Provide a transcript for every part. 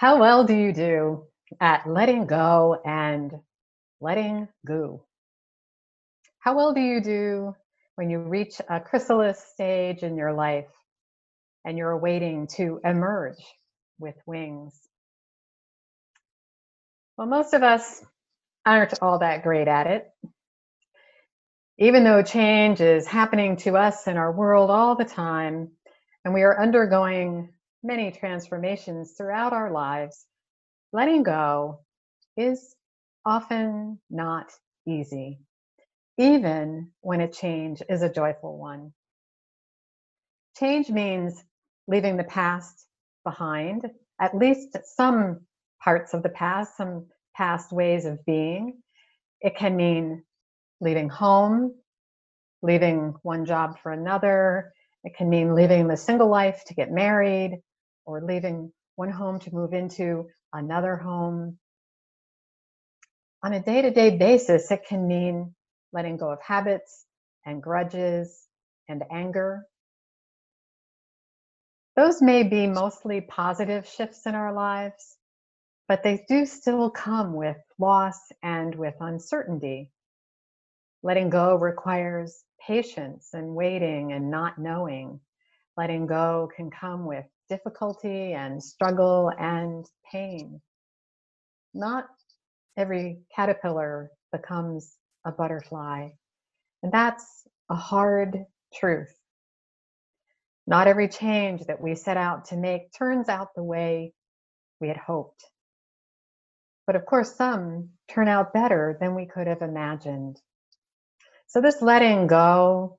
How well do you do at letting go and letting God? How well do you do when you reach a chrysalis stage in your life and you're waiting to emerge with wings? Well, most of us aren't all that great at it. Even though change is happening to us in our world all the time, and we are undergoing many transformations throughout our lives, letting go is often not easy, even when a change is a joyful one. Change means leaving the past behind, at least some parts of the past, some past ways of being. It can mean leaving home, leaving one job for another. It can mean leaving the single life to get married, or leaving one home to move into another home. On a day to day basis, it can mean letting go of habits and grudges and anger. Those may be mostly positive shifts in our lives, but they do still come with loss and with uncertainty. Letting go requires patience and waiting and not knowing. Letting go can come with difficulty and struggle and pain. Not every caterpillar becomes a butterfly. And that's a hard truth. Not every change that we set out to make turns out the way we had hoped. But of course, some turn out better than we could have imagined. So, this letting go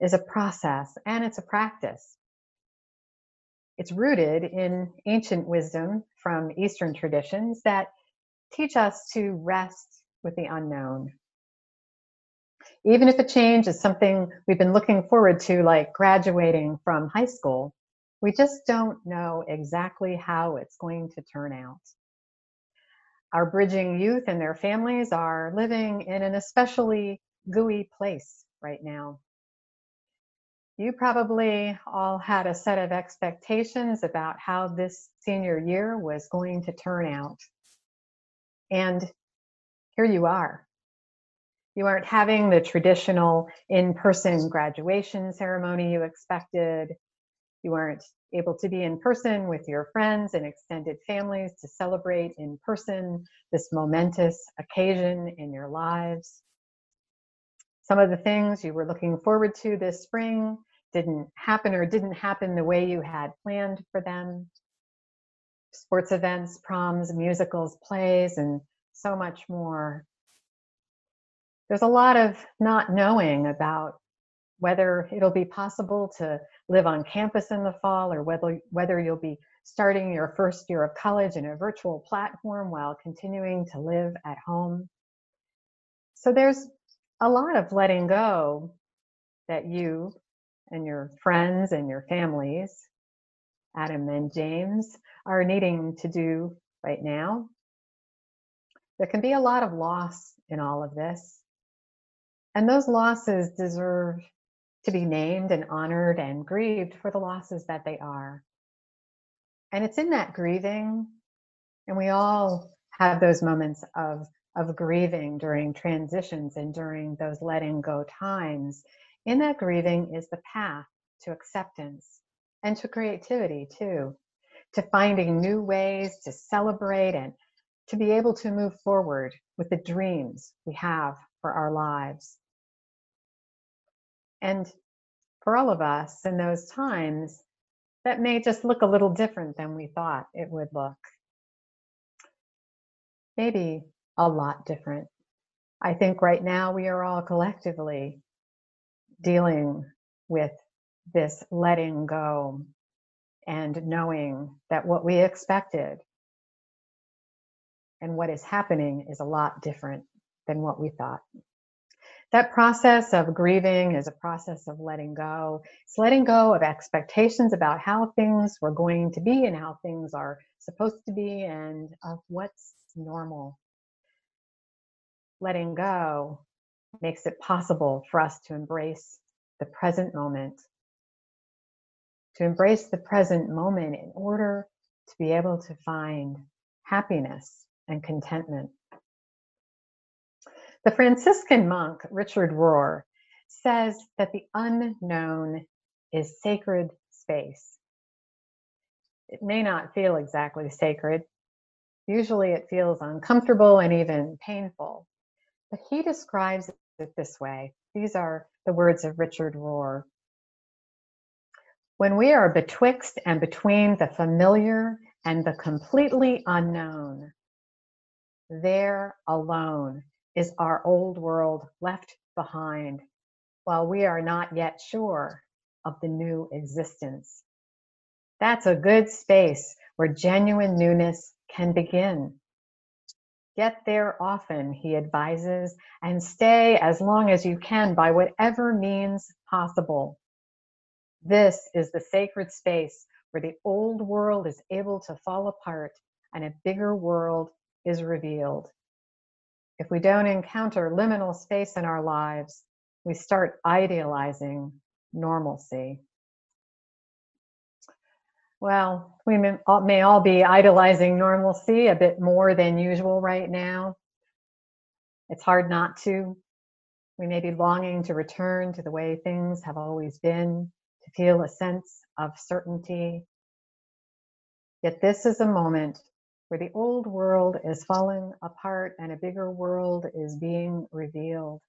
is a process and it's a practice. It's rooted in ancient wisdom from Eastern traditions that teach us to rest with the unknown. Even if a change is something we've been looking forward to, like graduating from high school, we just don't know exactly how it's going to turn out. Our bridging youth and their families are living in an especially gooey place right now you probably all had a set of expectations about how this senior year was going to turn out. And here you are. You aren't having the traditional in person graduation ceremony you expected. You aren't able to be in person with your friends and extended families to celebrate in person this momentous occasion in your lives. Some of the things you were looking forward to this spring didn't happen or didn't happen the way you had planned for them. Sports events, proms, musicals, plays, and so much more. There's a lot of not knowing about whether it'll be possible to live on campus in the fall or whether, whether you'll be starting your first year of college in a virtual platform while continuing to live at home. So there's a lot of letting go that you and your friends and your families, Adam and James, are needing to do right now. There can be a lot of loss in all of this. And those losses deserve to be named and honored and grieved for the losses that they are. And it's in that grieving, and we all have those moments of of grieving during transitions and during those letting go times. In that grieving is the path to acceptance and to creativity too, to finding new ways to celebrate and to be able to move forward with the dreams we have for our lives. And for all of us in those times, that may just look a little different than we thought it would look. Maybe a lot different. I think right now we are all collectively dealing with this letting go and knowing that what we expected and what is happening is a lot different than what we thought. That process of grieving is a process of letting go. It's letting go of expectations about how things were going to be and how things are supposed to be and of what's normal letting go makes it possible for us to embrace the present moment. To embrace the present moment in order to be able to find happiness and contentment. The Franciscan monk Richard Rohr says that the unknown is sacred space. It may not feel exactly sacred. Usually it feels uncomfortable and even painful. But he describes it this way. These are the words of Richard Rohr. When we are betwixt and between the familiar and the completely unknown, there alone is our old world left behind while we are not yet sure of the new existence. That's a good space where genuine newness can begin. Get there often, he advises, and stay as long as you can by whatever means possible. This is the sacred space where the old world is able to fall apart and a bigger world is revealed. If we don't encounter liminal space in our lives, we start idealizing normalcy. Well, we may all, may all be idolizing normalcy a bit more than usual right now. It's hard not to. We may be longing to return to the way things have always been, to feel a sense of certainty. Yet this is a moment where the old world is falling apart and a bigger world is being revealed.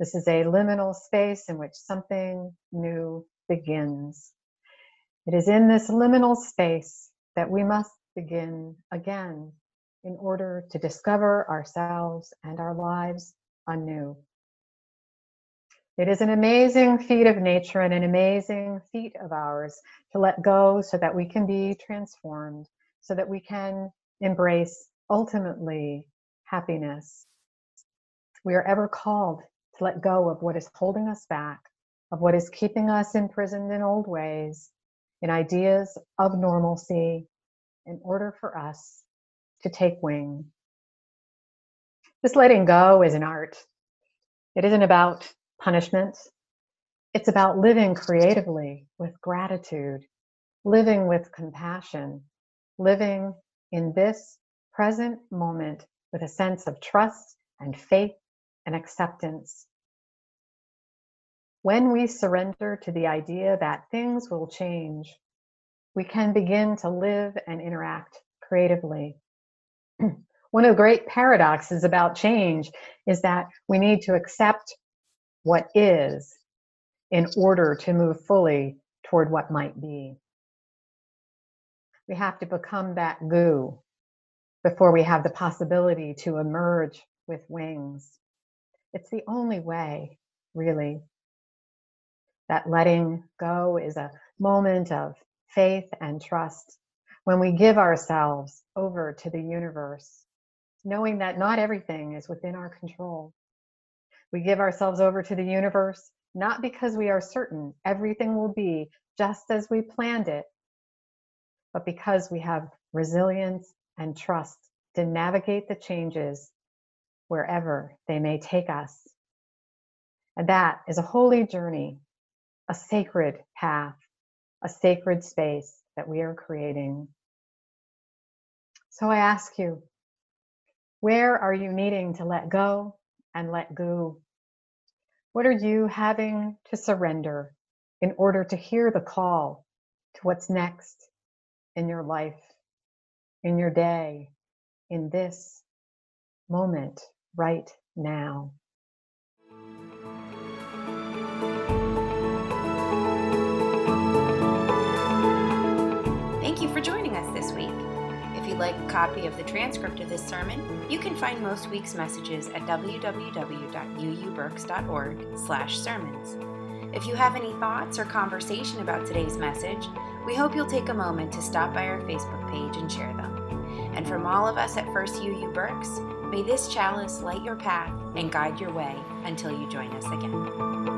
This is a liminal space in which something new begins. It is in this liminal space that we must begin again in order to discover ourselves and our lives anew. It is an amazing feat of nature and an amazing feat of ours to let go so that we can be transformed, so that we can embrace ultimately happiness. We are ever called to let go of what is holding us back, of what is keeping us imprisoned in old ways, in ideas of normalcy, in order for us to take wing. This letting go is an art. It isn't about punishment. It's about living creatively with gratitude, living with compassion, living in this present moment with a sense of trust and faith and acceptance. When we surrender to the idea that things will change, we can begin to live and interact creatively. One of the great paradoxes about change is that we need to accept what is in order to move fully toward what might be. We have to become that goo before we have the possibility to emerge with wings. It's the only way, really. That letting go is a moment of faith and trust when we give ourselves over to the universe, knowing that not everything is within our control. We give ourselves over to the universe not because we are certain everything will be just as we planned it, but because we have resilience and trust to navigate the changes wherever they may take us. And that is a holy journey, a sacred path, a sacred space that we are creating. So I ask you, where are you needing to let go and let God? What are you having to surrender in order to hear the call to what's next in your life, in your day, in this moment right now. Thank you for joining us this week. If you'd like a copy of the transcript of this sermon, you can find most week's messages at www.uuberks.org/sermons. If you have any thoughts or conversation about today's message, we hope you'll take a moment to stop by our Facebook page and share them. And from all of us at First UU Berks, may this chalice light your path and guide your way until you join us again.